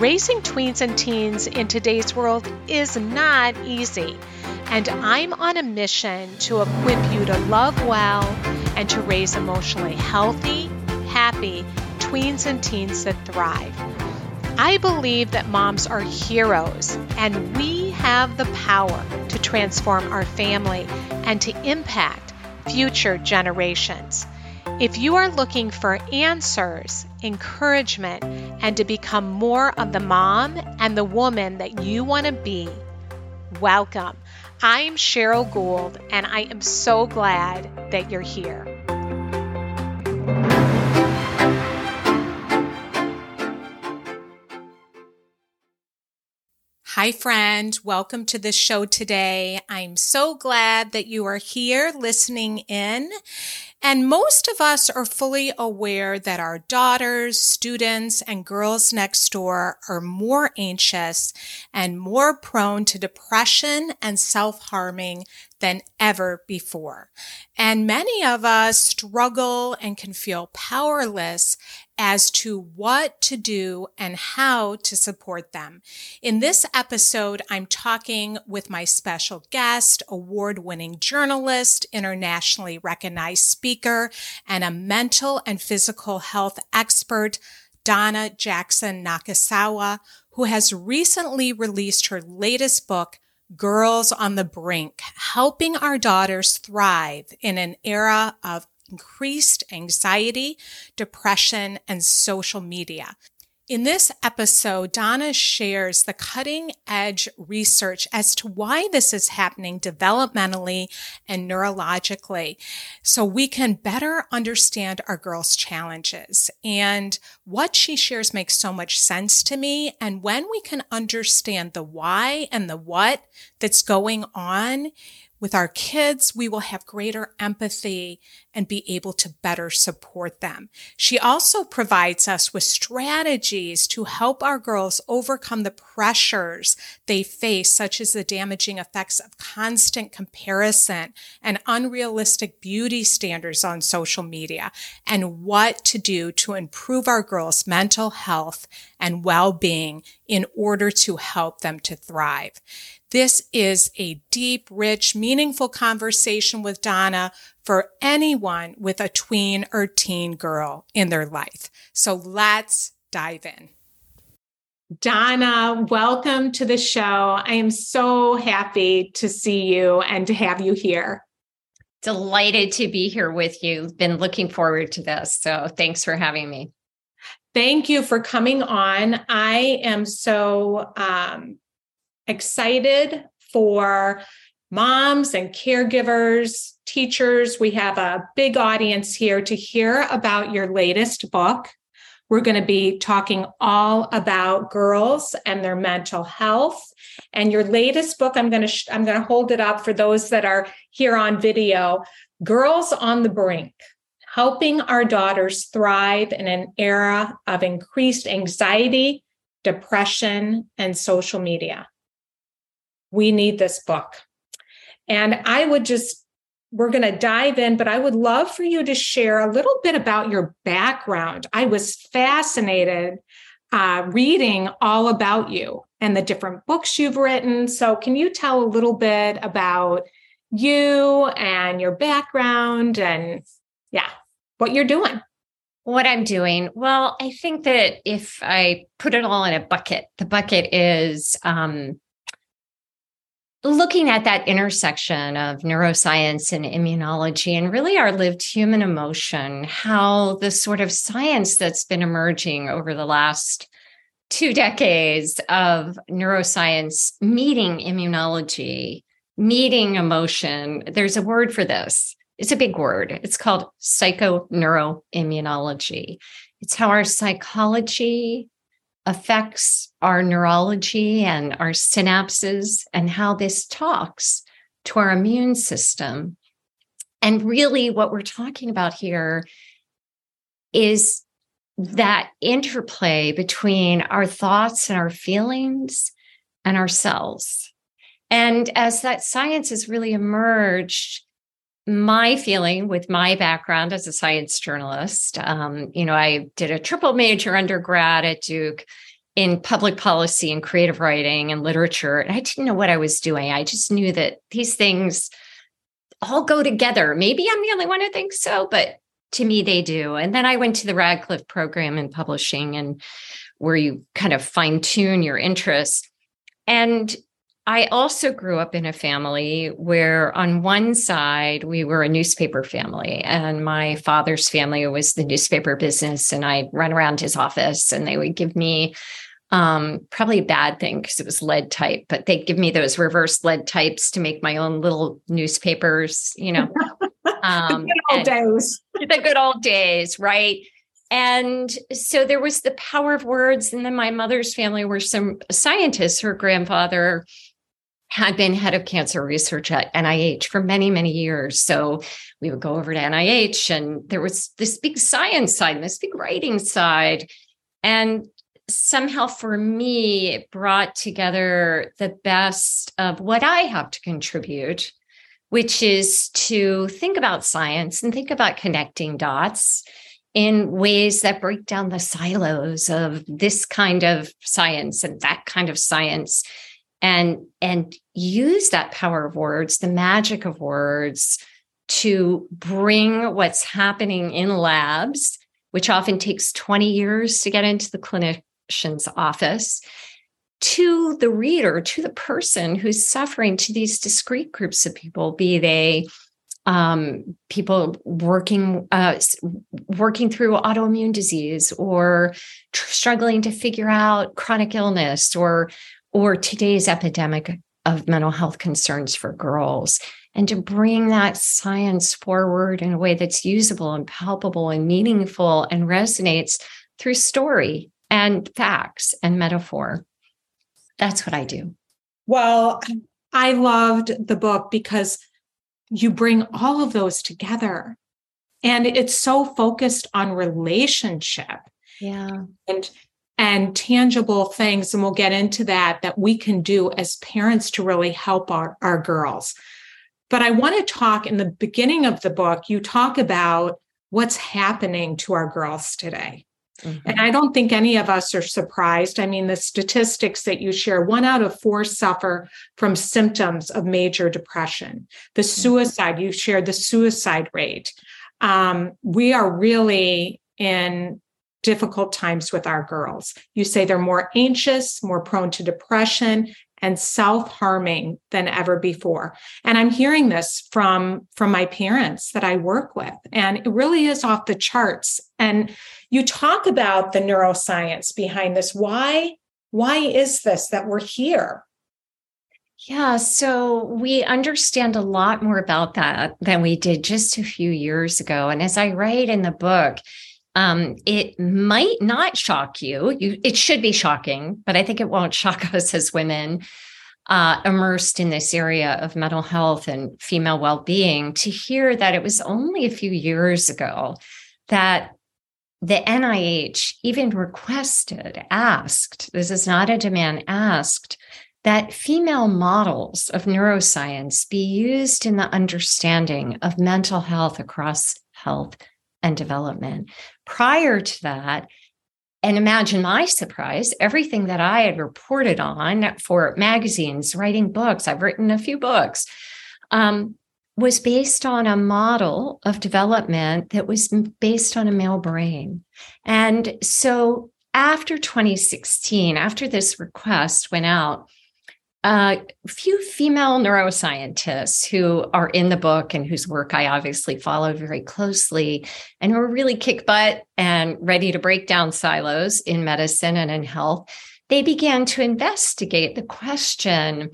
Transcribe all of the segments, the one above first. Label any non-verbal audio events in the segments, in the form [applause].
Raising tweens and teens in today's world is not easy, and I'm on a mission to equip you to love well and to raise emotionally healthy, happy tweens and teens that thrive. I believe that moms are heroes, and we have the power to transform our family and to impact future generations. If you are looking for answers, encouragement, and to become more of the mom and the woman that you want to be, welcome. I'm Cheryl Gould, and I am so glad that you're here. Hi, friend. Welcome to the show today. I'm so glad that you are here listening in. And most of us are fully aware that our daughters, students, and girls next door are more anxious and more prone to depression and self-harming than ever before. And many of us struggle and can feel powerless as to what to do and how to support them. In this episode, I'm talking with my special guest, award winning journalist, internationally recognized speaker, and a mental and physical health expert, Donna Jackson Nakazawa, who has recently released her latest book, Girls on the Brink, helping our daughters thrive in an era of increased anxiety, depression, and social media. In this episode, Donna shares the cutting edge research as to why this is happening developmentally and neurologically so we can better understand our girls' challenges. And what she shares makes so much sense to me. And when we can understand the why and the what that's going on, with our kids, we will have greater empathy and be able to better support them. She also provides us with strategies to help our girls overcome the pressures they face, such as the damaging effects of constant comparison and unrealistic beauty standards on social media, and what to do to improve our girls' mental health and well-being in order to help them to thrive. This is a deep, rich, meaningful conversation with Donna for anyone with a tween or teen girl in their life. So let's dive in. Donna, welcome to the show. I am so happy to see you and to have you here. Delighted to be here with you. Been looking forward to this. So thanks for having me. Thank you for coming on. I am so um, excited for moms and caregivers, teachers. We have a big audience here to hear about your latest book. We're going to be talking all about girls and their mental health. And your latest book, I'm going to sh- I'm going to hold it up for those that are here on video. Girls on the Brink: Helping Our Daughters Thrive in an Era of Increased Anxiety, Depression, and Social Media we need this book. And I would just, we're going to dive in, but I would love for you to share a little bit about your background. I was fascinated uh, reading all about you and the different books you've written. So, can you tell a little bit about you and your background and, yeah, what you're doing? What I'm doing? Well, I think that if I put it all in a bucket, the bucket is um, looking at that intersection of neuroscience and immunology and really our lived human emotion, how the sort of science that's been emerging over the last two decades of neuroscience meeting immunology, meeting emotion. There's a word for this. It's a big word. It's called psychoneuroimmunology. It's how our psychology, affects our neurology and our synapses and how this talks to our immune system And really, what we're talking about here is that interplay between our thoughts and our feelings and ourselves. And as that science has really emerged, my feeling with my background as a science journalist, um, you know, I did a triple major undergrad at Duke in public policy and creative writing and literature. And I didn't know what I was doing. I just knew that these things all go together. Maybe I'm the only one who thinks so, but to me, they do. And then I went to the Radcliffe program in publishing and where you kind of fine tune your interests. And I also grew up in a family where, on one side, we were a newspaper family, and my father's family was the newspaper business. And I'd run around his office, and they would give me um, probably a bad thing because it was lead type, but they'd give me those reverse lead types to make my own little newspapers, you know. [laughs] Um, the good old days. The good old days, right? And so there was the power of words. And then my mother's family were some scientists. Her grandfather had been head of cancer research at NIH for many, many years. So we would go over to NIH and there was this big science side and this big writing side. And somehow for me, it brought together the best of what I have to contribute, which is to think about science and think about connecting dots in ways that break down the silos of this kind of science and that kind of science and and use that power of words the magic of words to bring what's happening in labs which often takes 20 years to get into the clinician's office to the reader to the person who's suffering to these discrete groups of people be they um, people working uh, working through autoimmune disease or tr- struggling to figure out chronic illness or or today's epidemic of mental health concerns for girls and to bring that science forward in a way that's usable and palpable and meaningful and resonates through story and facts and metaphor. That's what I do. Well, I loved the book because you bring all of those together and it's so focused on relationship. Yeah. And and tangible things and we'll get into that that we can do as parents to really help our, our girls. But i want to talk in the beginning of the book you talk about what's happening to our girls today. Mm-hmm. and i don't think any of us are surprised. I mean the statistics that you share one out of four suffer from symptoms of major depression. The mm-hmm. suicide you shared the suicide rate. Um, we are really in difficult times with our girls. You say they're more anxious, more prone to depression and self-harming than ever before. And I'm hearing this from from my parents that I work with and it really is off the charts. And you talk about the neuroscience behind this. Why why is this that we're here? Yeah, so we understand a lot more about that than we did just a few years ago. And as I write in the book, um, it might not shock you. you. It should be shocking, but I think it won't [laughs] shock us as women uh, immersed in this area of mental health and female well being to hear that it was only a few years ago that the NIH even requested, asked, this is not a demand, asked that female models of neuroscience be used in the understanding of mental health across health and development. Prior to that, and imagine my surprise, everything that I had reported on for magazines, writing books, I've written a few books, um, was based on a model of development that was based on a male brain. And so after 2016, after this request went out, a few female neuroscientists who are in the book and whose work I obviously followed very closely and who are really kick butt and ready to break down silos in medicine and in health. They began to investigate the question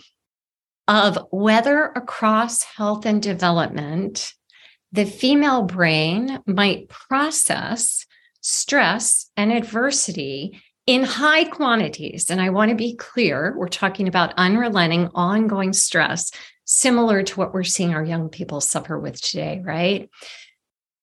of whether across health and development, the female brain might process stress and adversity in high quantities. And I want to be clear we're talking about unrelenting, ongoing stress, similar to what we're seeing our young people suffer with today, right?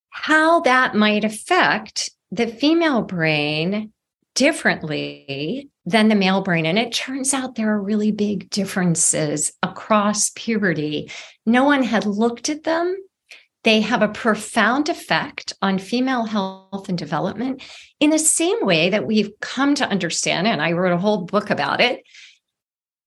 How that might affect the female brain differently than the male brain. And it turns out there are really big differences across puberty. No one had looked at them. They have a profound effect on female health and development in the same way that we've come to understand, and I wrote a whole book about it,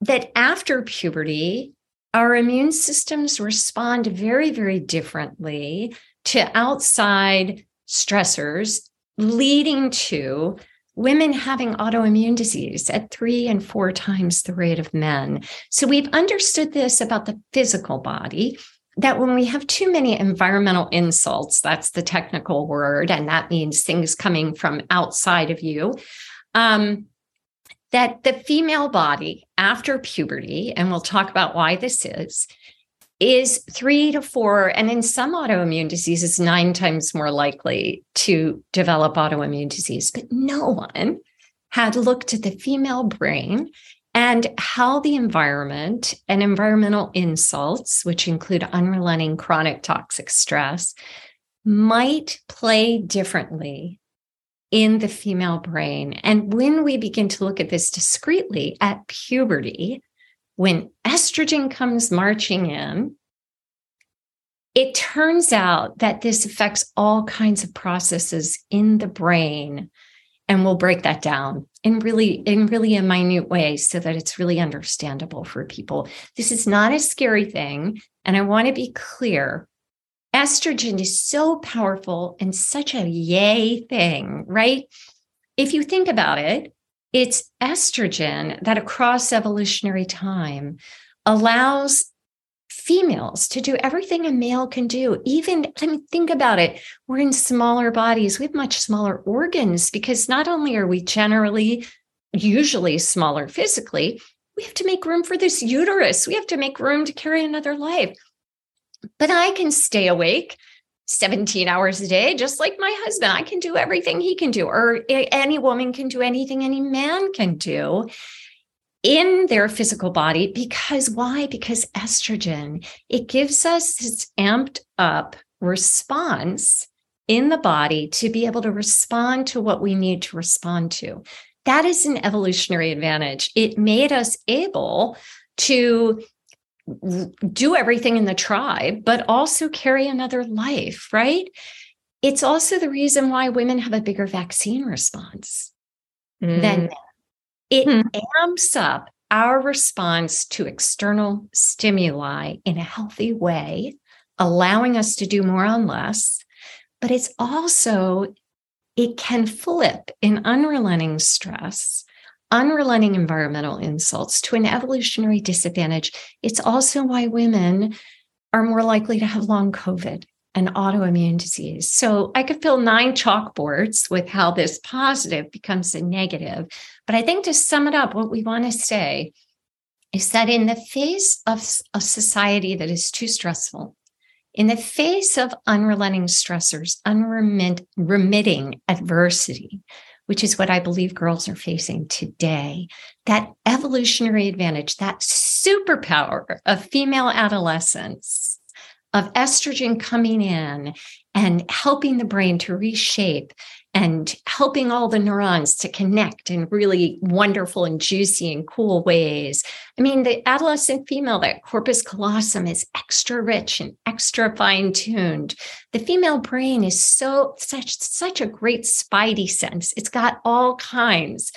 that after puberty, our immune systems respond very, very differently to outside stressors, leading to women having autoimmune disease at three and four times the rate of men. So we've understood this about the physical body that when we have too many environmental insults, that's the technical word, and that means things coming from outside of you, um, that the female body after puberty, and we'll talk about why this is, is three to four, and in some autoimmune diseases, nine times more likely to develop autoimmune disease. But no one had looked at the female brain and how the environment and environmental insults, which include unrelenting chronic toxic stress, might play differently in the female brain. And when we begin to look at this discreetly at puberty, when estrogen comes marching in, it turns out that this affects all kinds of processes in the brain. And we'll break that down in really, in really a minute way so that it's really understandable for people. This is not a scary thing. And I want to be clear. Estrogen is so powerful and such a yay thing, right? If you think about it, it's estrogen that across evolutionary time allows females to do everything a male can do. Even, I mean, think about it. We're in smaller bodies, we have much smaller organs because not only are we generally, usually smaller physically, we have to make room for this uterus. We have to make room to carry another life. But I can stay awake 17 hours a day, just like my husband. I can do everything he can do, or any woman can do anything any man can do in their physical body. Because why? Because estrogen, it gives us this amped up response in the body to be able to respond to what we need to respond to. That is an evolutionary advantage. It made us able to do everything in the tribe, but also carry another life, right? It's also the reason why women have a bigger vaccine response mm. than men. It hmm. amps up our response to external stimuli in a healthy way, allowing us to do more on less. But it's also, it can flip in unrelenting stress unrelenting environmental insults to an evolutionary disadvantage. It's also why women are more likely to have long COVID and autoimmune disease. So I could fill nine chalkboards with how this positive becomes a negative. But I think to sum it up, what we want to say is that in the face of a society that is too stressful, in the face of unrelenting stressors, unremitting adversity, which is what I believe girls are facing today. That evolutionary advantage, that superpower of female adolescence, of estrogen coming in and helping the brain to reshape and helping all the neurons to connect in really wonderful and juicy and cool ways. I mean, the adolescent female, that corpus callosum is extra rich and extra fine tuned. The female brain is so such such a great spidey sense. It's got all kinds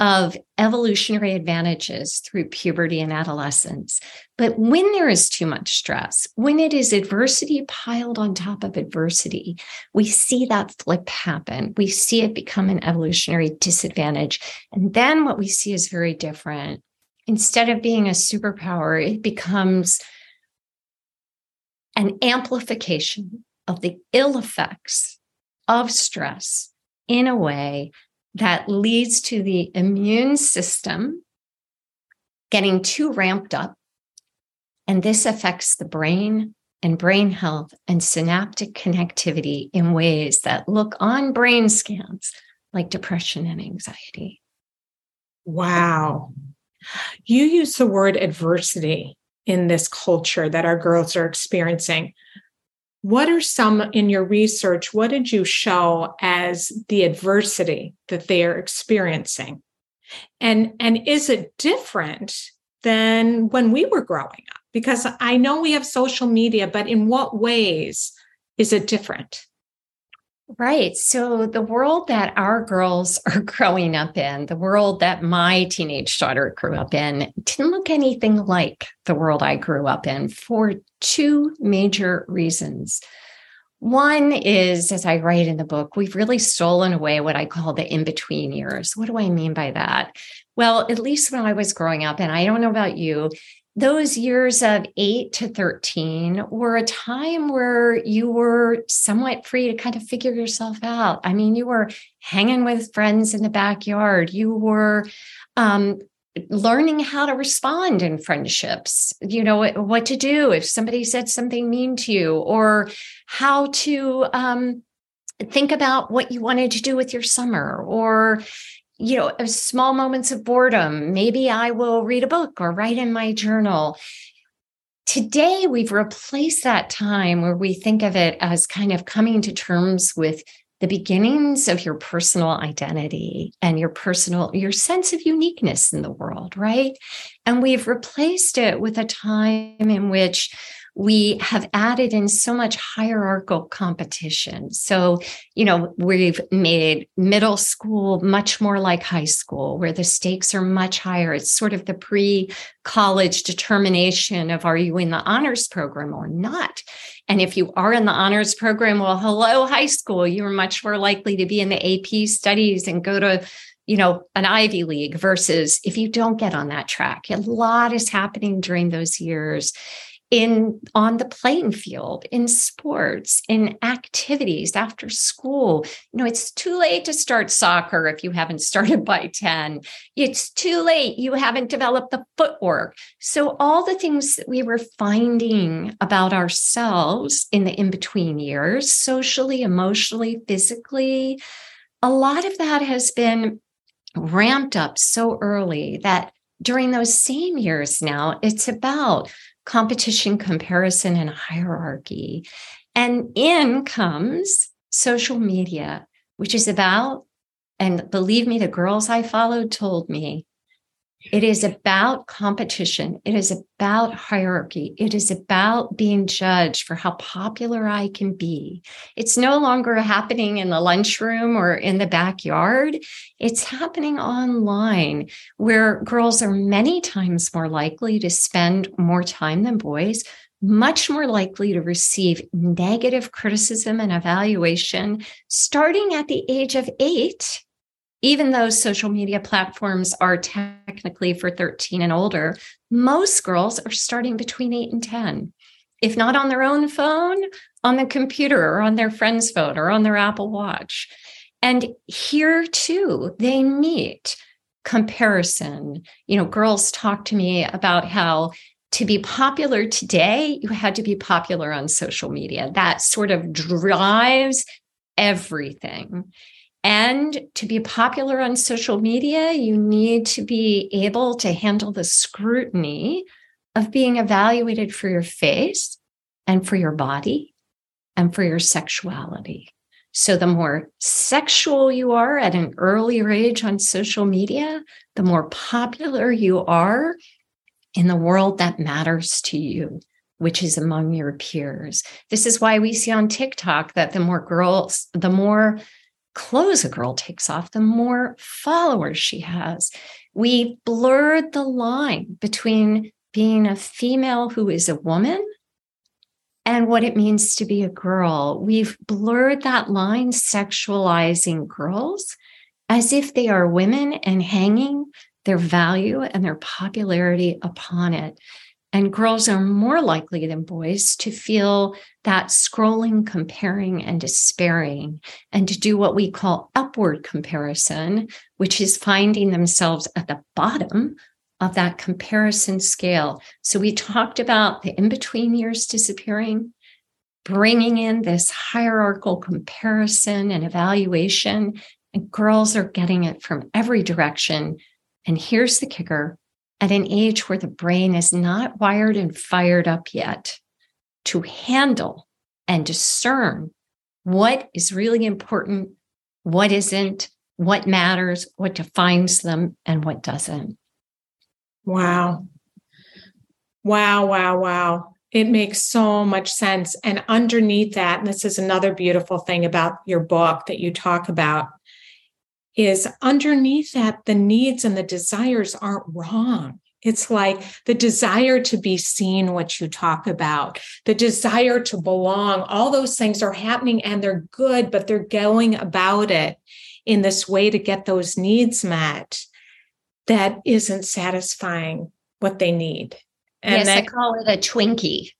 of evolutionary advantages through puberty and adolescence. But when there is too much stress, when it is adversity piled on top of adversity, we see that flip happen. We see it become an evolutionary disadvantage. And then what we see is very different. Instead of being a superpower, it becomes an amplification of the ill effects of stress in a way that leads to the immune system getting too ramped up. And this affects the brain and brain health and synaptic connectivity in ways that look on brain scans like depression and anxiety. Wow. You use the word adversity. in this culture that our girls are experiencing. What are some in your research? What did you show as the adversity that they are experiencing? And, and is it different than when we were growing up? Because I know we have social media, but in what ways is it different? Right. So, the world that our girls are [laughs] growing up in, the world that my teenage daughter grew up in, didn't look anything like the world I grew up in for two major reasons. One is, as I write in the book, we've really stolen away what I call the in between years. What do I mean by that? Well, at least when I was growing up, and I don't know about you, those years of eight to 13 were a time where you were somewhat free to kind of figure yourself out. I mean, you were hanging with friends in the backyard, you were um, learning how to respond in friendships, you know, what to do if somebody said something mean to you, or how to um, think about what you wanted to do with your summer, or you know, small moments of boredom. Maybe I will read a book or write in my journal. Today, we've replaced that time where we think of it as kind of coming to terms with the beginnings of your personal identity and your personal, your sense of uniqueness in the world, right? And we've replaced it with a time in which we have added in so much hierarchical competition. So, you know, we've made middle school much more like high school, where the stakes are much higher. It's sort of the pre college determination of are you in the honors program or not? And if you are in the honors program, well, hello, high school, you're much more likely to be in the AP studies and go to you know, an Ivy League versus if you don't get on that track. A lot is happening during those years in on the playing field in sports in activities after school. You know it's too late to start soccer if you haven't [laughs] started by 10 it's too late. You haven't developed the footwork. So all the things that we were finding about ourselves in the in between years socially emotionally physically a lot of that has been ramped up so early that during those same years now it's about competition, comparison, and hierarchy. And in comes social media, which is about, and believe me, the girls I followed told me it is about competition. It is about hierarchy. It is about being judged for how popular I can be. It's no longer happening in the lunchroom or in the backyard. It's happening online where girls are many times more likely to spend more time than boys, much more likely to receive negative criticism and evaluation starting at the age of eight even though social media platforms are technically for 13 and older, most girls are starting between 8 and 10. If not on their own phone, on the computer or on their friend's phone or on their Apple Watch. And here too, they meet comparison. You know, girls talk to me about how to be popular today, you had to be popular on social media. That sort of drives everything. And to be popular on social media, you need to be able to handle the scrutiny of being evaluated for your face and for your body and for your sexuality. So, the more sexual you are at an earlier age on social media, the more popular you are in the world that matters to you, which is among your peers. This is why we see on TikTok that the more girls, the more clothes a girl takes off, the more followers she has. We blurred the line between being a female who is a woman and what it means to be a girl. We've blurred that line, sexualizing girls as if they are women and hanging their value and their popularity upon it. And girls are more likely than boys to feel that scrolling, comparing, and despairing, and to do what we call upward comparison, which is finding themselves at the bottom of that comparison scale. So we talked about the in between years disappearing, bringing in this hierarchical comparison and evaluation. And girls are getting it from every direction. And here's the kicker at an age where the brain is not wired and fired up yet to handle and discern what is really important, what isn't, what matters, what defines them, and what doesn't. Wow. Wow, wow, wow. It makes so much sense. And underneath that, and this is another beautiful thing about your book that you talk about, is underneath that, the needs and the desires aren't wrong. It's like the desire to be seen, what you talk about, the desire to belong, all those things are happening and they're good, but they're going about it in this way to get those needs met that isn't satisfying what they need. And yes, that, I call it a Twinkie.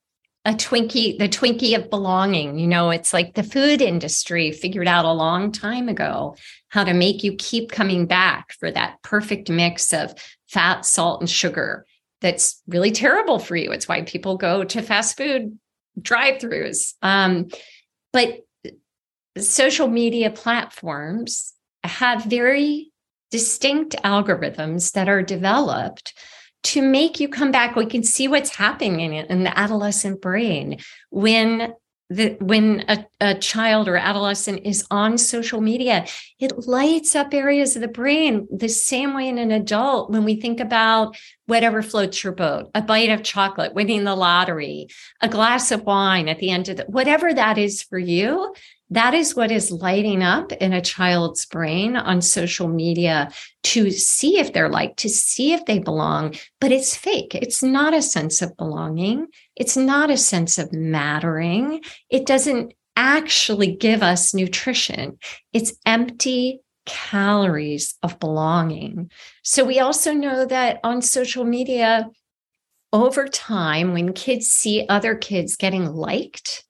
A Twinkie, the Twinkie of belonging. You know, it's like the food industry figured out a long time ago how to make you keep coming back for that perfect mix of fat, salt, and sugar that's really terrible for you. It's why people go to fast food drive throughs. Um, but social media platforms have very distinct algorithms that are developed to make you come back. We can see what's happening in, the adolescent brain when the when a, a child or adolescent is on social media it lights up areas of the brain the same way in an adult when we think about whatever floats your boat a bite of chocolate winning the lottery a glass of wine at the end of the whatever that is for you that is what is lighting up in a child's brain on social media to see if they're liked, to see if they belong. But it's fake. It's not a sense of belonging. It's not a sense of mattering. It doesn't actually give us nutrition. It's empty calories of belonging. So we also know that on social media, over time, when kids see other kids getting liked,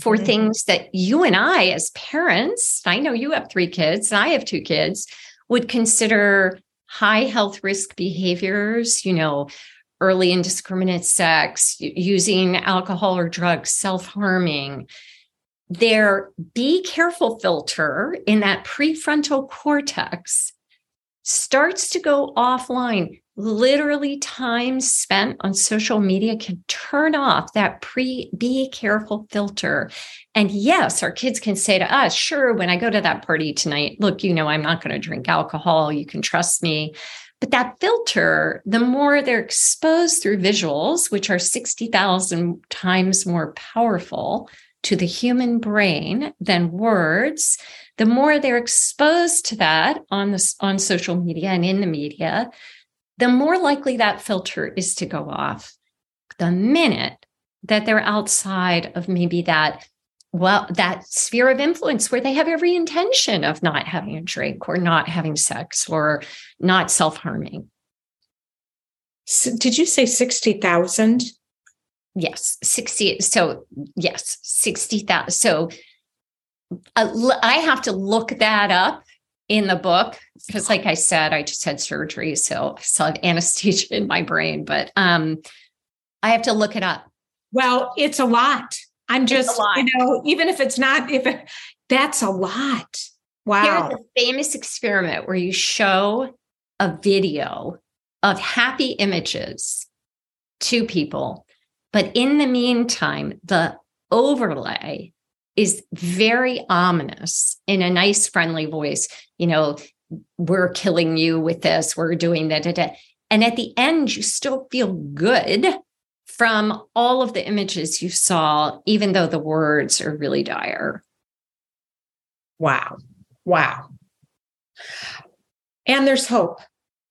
for mm-hmm. things that you and I, as parents, I know you have three kids, and I have two kids, would consider high health risk behaviors, you know, early indiscriminate sex, using alcohol or drugs, self harming. Their be careful filter in that prefrontal cortex starts to go offline literally time spent on social media can turn off that pre be careful filter. And yes our kids can say to us sure when i go to that party tonight look you know i'm not going to drink alcohol you can trust me. But that filter the more they're exposed through visuals which are 60,000 times more powerful to the human brain than words the more they're exposed to that on the on social media and in the media the more likely that filter is to go off the minute that they're outside of maybe that well that sphere of influence where they have every intention of not having a drink or not having sex or not self-harming. So did you say 60,000 yes 60 so yes 60,000 so uh, I have to look that up in the book because like i said i just had surgery so i still have anesthesia in my brain but um i have to look it up. Well it's a lot. I'm just lot. you know even if it's not if it, that's a lot. Wow. here's a famous experiment where you show a video of happy images to people but in the meantime the overlay is very ominous in a nice, friendly voice. You know, we're killing you with this, we're doing that. Da, da. And at the end, you still feel good from all of the images you saw, even though the words are really dire. Wow. Wow. And there's hope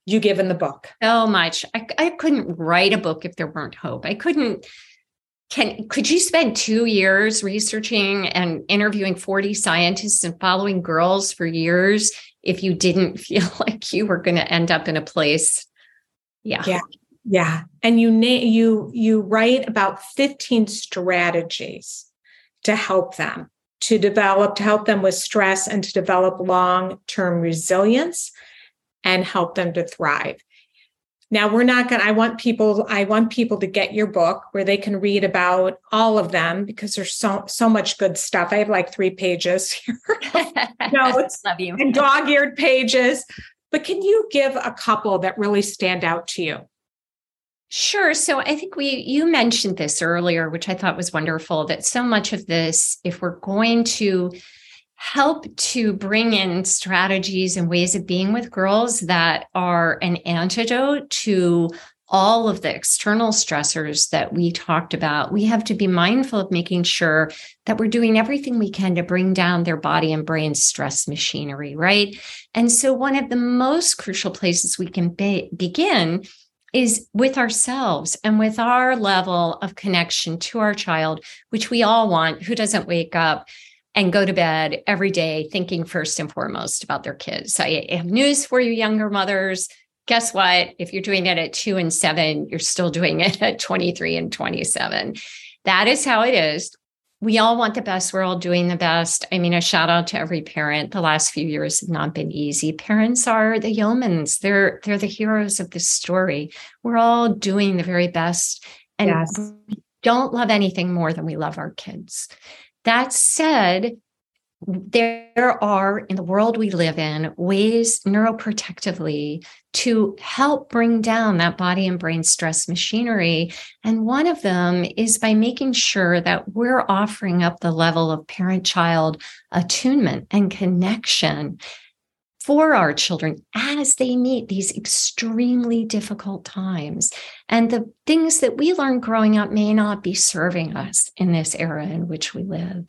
you give in the book. So much. I, I couldn't write a book if there weren't hope. I couldn't can could you spend two years researching and interviewing 40 scientists and following girls for years if you didn't [laughs] feel like you were going to end up in a place? Yeah. Yeah. Yeah. And you you you write about 15 strategies to help them to develop to help them with stress and to develop long-term resilience and help them to thrive now we're not going to I want people I want people to get your book where they can read about all of them because there's so so much good stuff. I have like 3 pages [laughs] here. [laughs] notes Love you. and dog-eared pages. But can you give a couple that really stand out to you? Sure. So I think we you mentioned this earlier, which I thought was wonderful, that so much of this, if we're going to help to bring in strategies and ways of being with girls that are an antidote to all of the external stressors that we talked about, we have to be mindful of making sure that we're doing everything we can to bring down their body and brain stress machinery, right? And so, one of the most crucial places we can be- begin is with ourselves and with our level of connection to our child, which we all want. Who doesn't wake up and go to bed every day thinking first and foremost about their kids? So I have news for you, younger mothers. Guess what? If you're doing it at two and seven, you're still doing [laughs] it at 23 and 27. That is how it is we all want the best. We're all doing the best. I mean, a shout out to every parent. The last few years have not been easy. Parents are the yeomans. They're they're the heroes of this story. We're all doing the very best. And yes. don't love anything more than we love our kids. That said, there are in the world we live in ways neuroprotectively to help bring down that body and brain stress machinery. And one of them is by making sure that we're offering up the level of parent child attunement and connection for our children as they meet these extremely difficult times. And the things that we learned growing up may not be serving us in this era in which we live.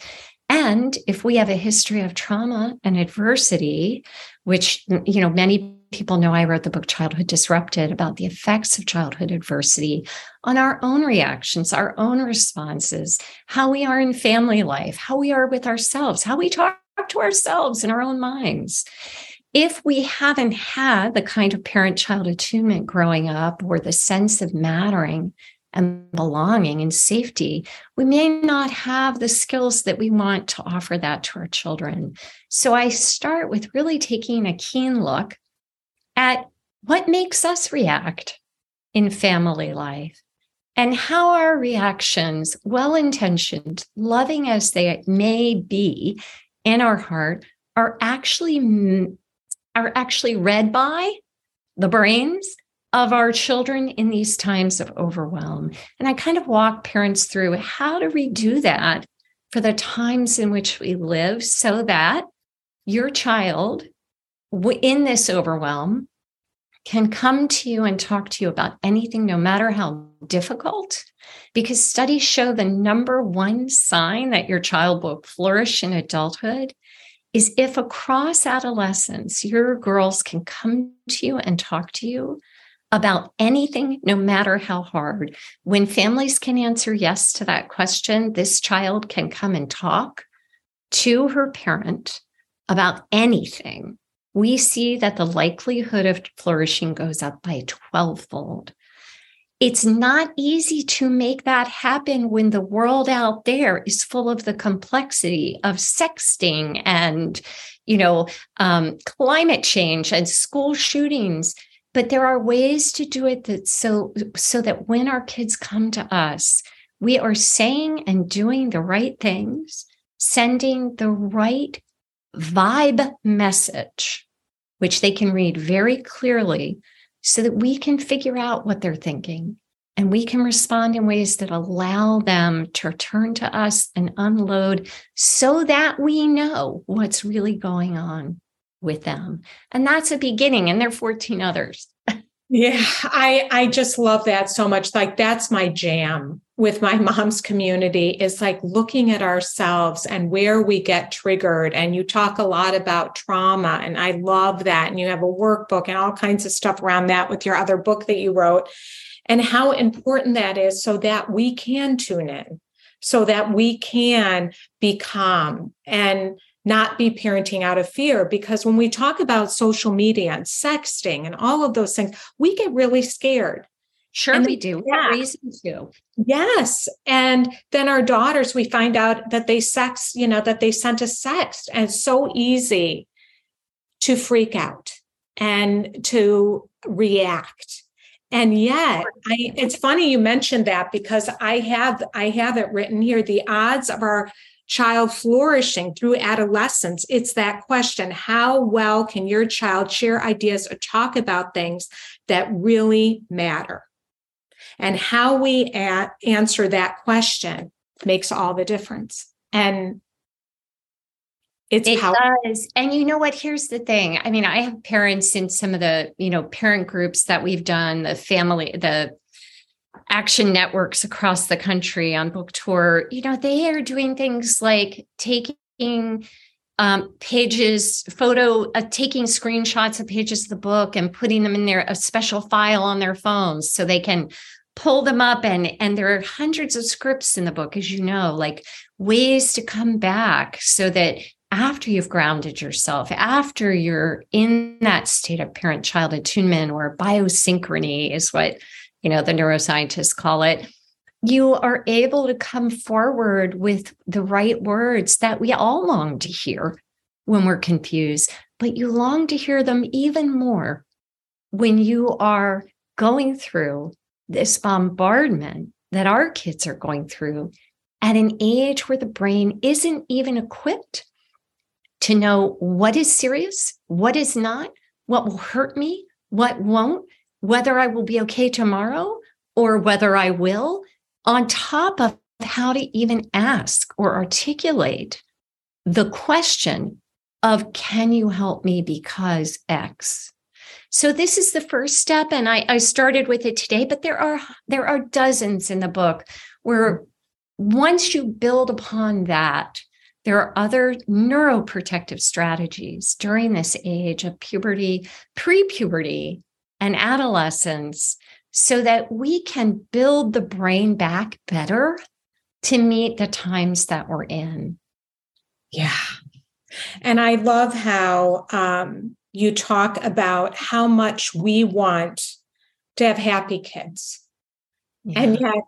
And if we have a history of trauma and adversity, which, you know, many people know I wrote the book Childhood Disrupted about the effects of childhood adversity on our own reactions, our own responses, how we are in family life, how we are with ourselves, how we talk to ourselves in our own minds. If we haven't had the kind of parent child attunement growing up or the sense of mattering and belonging and safety, we may not have the skills that we want to offer that to our children. So I start with really taking a keen look at what makes us react in family life and how our reactions, well intentioned, loving as they may be in our heart, are actually are actually read by the brains of our children in these times of overwhelm. And I kind of walk parents through how do we do that for the times in which we live so that your child in this overwhelm can come to you and talk to you about anything, no matter how difficult. Because studies show the number one sign that your child will flourish in adulthood is if across adolescence, your girls can come to you and talk to you about anything, no matter how hard. When families can answer yes to that question, this child can come and talk to her parent about anything. We see that the likelihood of flourishing goes up by 12 fold. It's not easy to make that happen when the world out there is full of the complexity of sexting and, you know, um, climate change and school shootings. But there are ways to do it that so so that when our kids come to us we are saying and doing the right things sending the right vibe message which they can read very clearly so that we can figure out what they're thinking and we can respond in ways that allow them to turn to us and unload so that we know what's really going on with them. And that's a beginning, and there are 14 others. Yeah, I I just love that so much. Like that's my jam with my [laughs] mom's community is like looking at ourselves and where we get triggered. And you talk a lot about trauma, and I love that. And you have a workbook and all kinds of stuff around that with your other book that you wrote, and how important that is so that we can tune in, so that we can be calm and not be parenting out of fear because when we talk about social media and sexting and all of those things we get really scared Sure, and we do. Yeah. reason to. Yes. And then our daughters, we find out that they sex, you know, that they sent a sext. And so easy to freak out and to react. And yet, I, it's funny you mentioned that because I have I have it written here. The odds of our child flourishing through adolescence, it's that question how well can your child share ideas or talk about things that really matter? And how we answer that question makes all the difference. And it's it does. And you know what? Here's the thing. I mean, I have parents in some of the, you know, parent groups that we've done, the family, the action networks across the country on book tour. You know, they are doing things like taking um, pages, photo, uh, taking screenshots of pages of the book and putting them in their a special file on their phones so they can pull them up and and there are hundreds of scripts in the book as you know like ways to come back so that after you've grounded yourself, after you're in that state of parent child attunement or biosynchrony, is what you know the neuroscientists call it you are able to come forward with the right words that we all long to hear when we're confused but you long to hear them even more when you are going through this bombardment that our kids are going through at an age where the brain isn't even equipped to know what is serious, what is not, what will hurt me, what won't, whether I will be okay tomorrow or whether I will, on top of how to even ask or articulate the question of, can you help me because X? So this is the first step. And I, I started with it today, but there are there are dozens in the book where once you build upon that, there are other neuroprotective strategies during this age of puberty, pre puberty, and adolescence so that we can build the brain back better to meet the times that we're in. Yeah. And I love how um, you talk about how much we want to have happy kids. Yeah. And yet,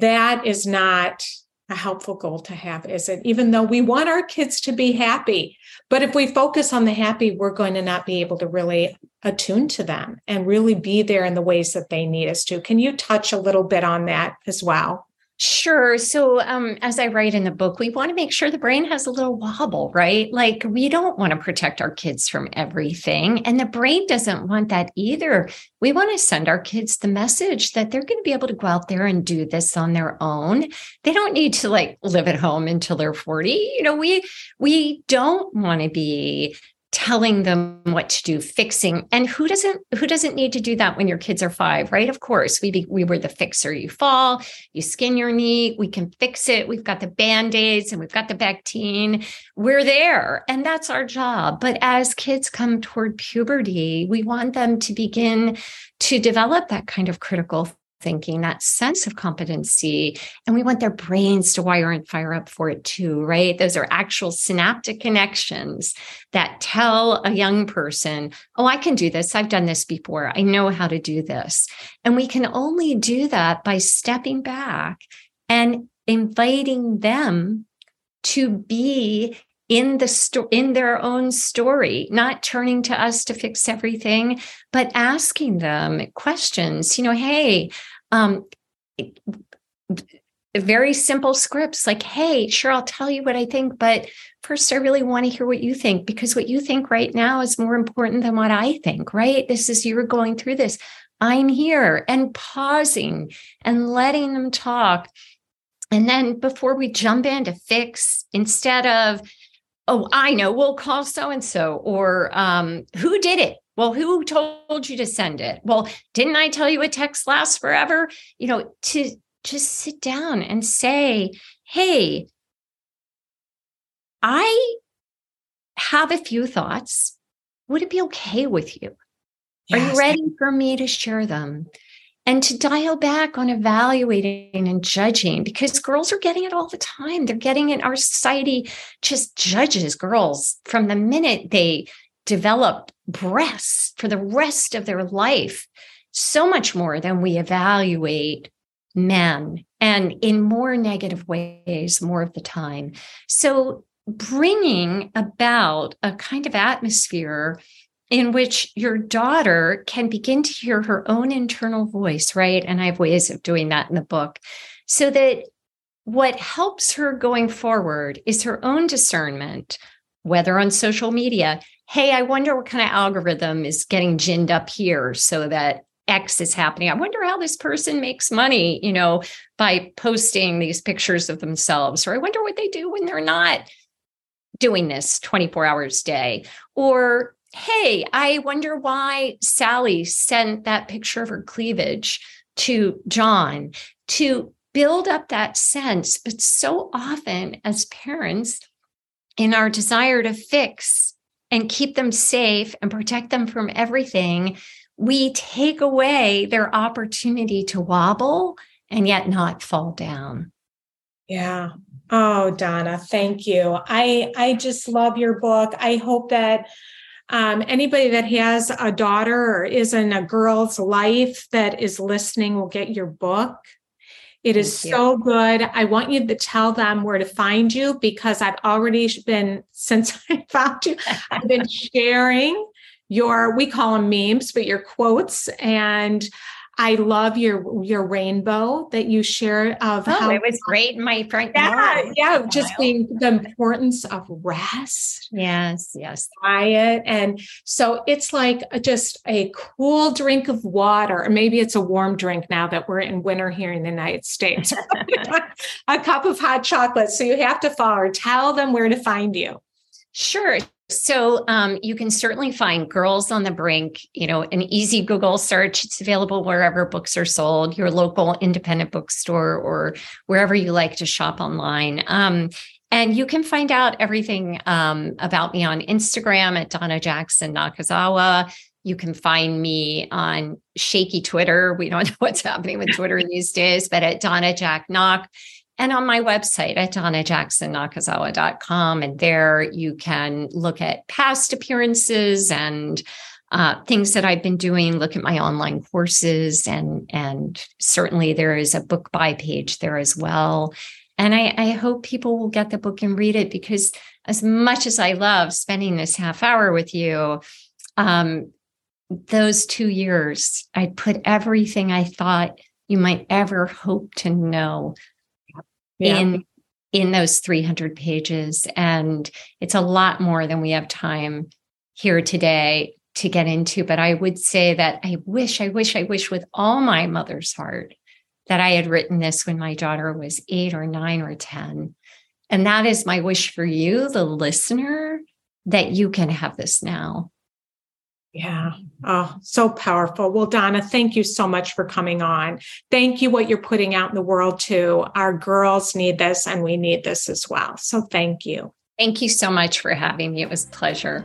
that is not a helpful goal to have, is it? Even though we want our kids to be happy, but if we focus on the happy, we're going to not be able to really attune to them and really be there in the ways that they need us to. Can you touch a little bit on that as well? Sure. So, um, as I write in the book, we want to make sure the brain has a little wobble, right? Like, we don't want to protect our kids from everything. And the brain doesn't want that either. We want to send our kids the message that they're going to be able to go out there and do this on their own. They don't need to like live at home until they're 40. You know, we, we don't want to be telling them what to do fixing and who doesn't who doesn't need to do that when your kids are 5 right? Of course we be, we were the fixer. You fall you skin your knee we can fix it. We've got the band-aids and we've got the Bactine we're there and that's our job. But as kids come toward puberty we want them to begin to develop that kind of critical thinking, that sense of competency. And we want their brains to wire and fire up for it too, right? Those are actual synaptic connections that tell a young person, oh, I can do this. I've done this before. I know how to do this. And we can only do that by stepping back and inviting them to be in the sto- in their own story not turning to us to fix everything but asking them questions you know hey um very simple scripts like hey sure i'll tell you what i think but first i really want to hear what you think because what you think right now is more important than what i think right? This is you're going through this. I'm here and pausing and letting them talk. And then before we jump in to fix instead of oh, I know, we'll call so and so, or um, who did it? Well, who told you to send it? Well, didn't I tell you a text lasts forever? You know, to just sit down and say, hey, I have a few thoughts. Would it be okay with you? Yes. Are you ready for me to share them? And to dial back on evaluating and judging because girls are getting it all the time. They're getting it. Our society just judges girls from the minute they develop breasts for the rest of their life, so much more than we evaluate men and in more negative ways more of the time. So, bringing about a kind of atmosphere in which your daughter can begin to hear her own internal voice, right? And I have ways of doing that in the book so that what helps her going forward is her own discernment, whether on social media. Hey, I wonder what kind of algorithm is getting ginned up here so that X is happening. I wonder how this person makes money, you know, by posting these pictures of themselves, or I wonder what they do when they're not doing this 24 hours a day. Or, hey, I wonder why Sally sent that picture of her cleavage to John to build up that sense. But so often as parents, in our desire to fix and keep them safe and protect them from everything, we take away their opportunity to wobble and yet not fall down. Yeah. Oh, Donna, thank you. I I just love your book. I hope that um, anybody that has a daughter or is in a girl's life that is listening will get your book. It is so good. I want you to tell them where to find you because I've already been, [laughs] since I found you, I've been sharing your, we call them memes, but your quotes and I love your your rainbow that you share of oh, how it was great in my front yeah. Yeah, just being the importance of rest. Yes, yes. Quiet. And so it's like just a cool drink of water. Or maybe it's a warm drink now that we're in winter here in the United States. [laughs] [laughs] a cup of hot chocolate. So you have to follow or tell them where to find you. Sure. So um, you can certainly find Girls on the Brink, you know, an easy Google search. It's available wherever books are sold, your local independent bookstore, or wherever you like to shop online. Um, and you can find out everything um, about me on Instagram at Donna Jackson Nakazawa. You can find me on shaky Twitter. We don't [laughs] know what's happening with Twitter these days, but at Donna Jack Knock and on my website at donnajacksonnakazawa.com. And there you can look at past appearances and uh, things that I've been doing, look at my online courses, and and certainly there is a book buy page there as well. And I, I hope people will get the book and read it because as much as I love spending this half hour with you, um, those two years, I put everything I thought you might ever hope to know yeah. in in those 300 pages and it's a lot more than we have time here today to get into but i would say that i wish i wish i wish with all my mother's heart that i had written this when my daughter was 8 or 9 or 10 and that is my wish for you the listener that you can have this now yeah. Oh, so powerful. Well, Donna, thank you so much for coming on. Thank you what you're putting out in the world too. Our girls need this and we need this as well. So thank you. Thank you so much for having me. It was a pleasure.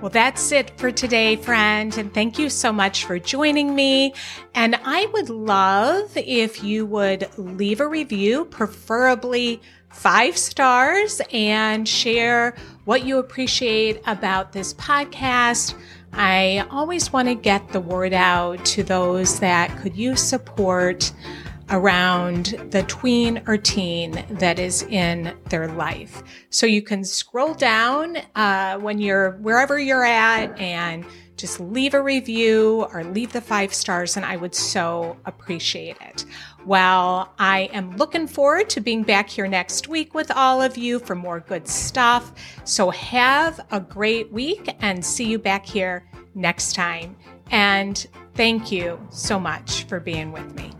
Well, that's it for today, friend. And thank you so much for joining me. And I would love if you would leave a review, preferably five stars, and share what you appreciate about this podcast. I always want to get the word out to those that could use support around the tween or teen that is in their life. So you can scroll down uh, when you're wherever you're at and just leave a review or leave the five stars, and I would so appreciate it. Well, I am looking forward to being back here next week with all of you for more good stuff. So have a great week and see you back here next time. And thank you so much for being with me.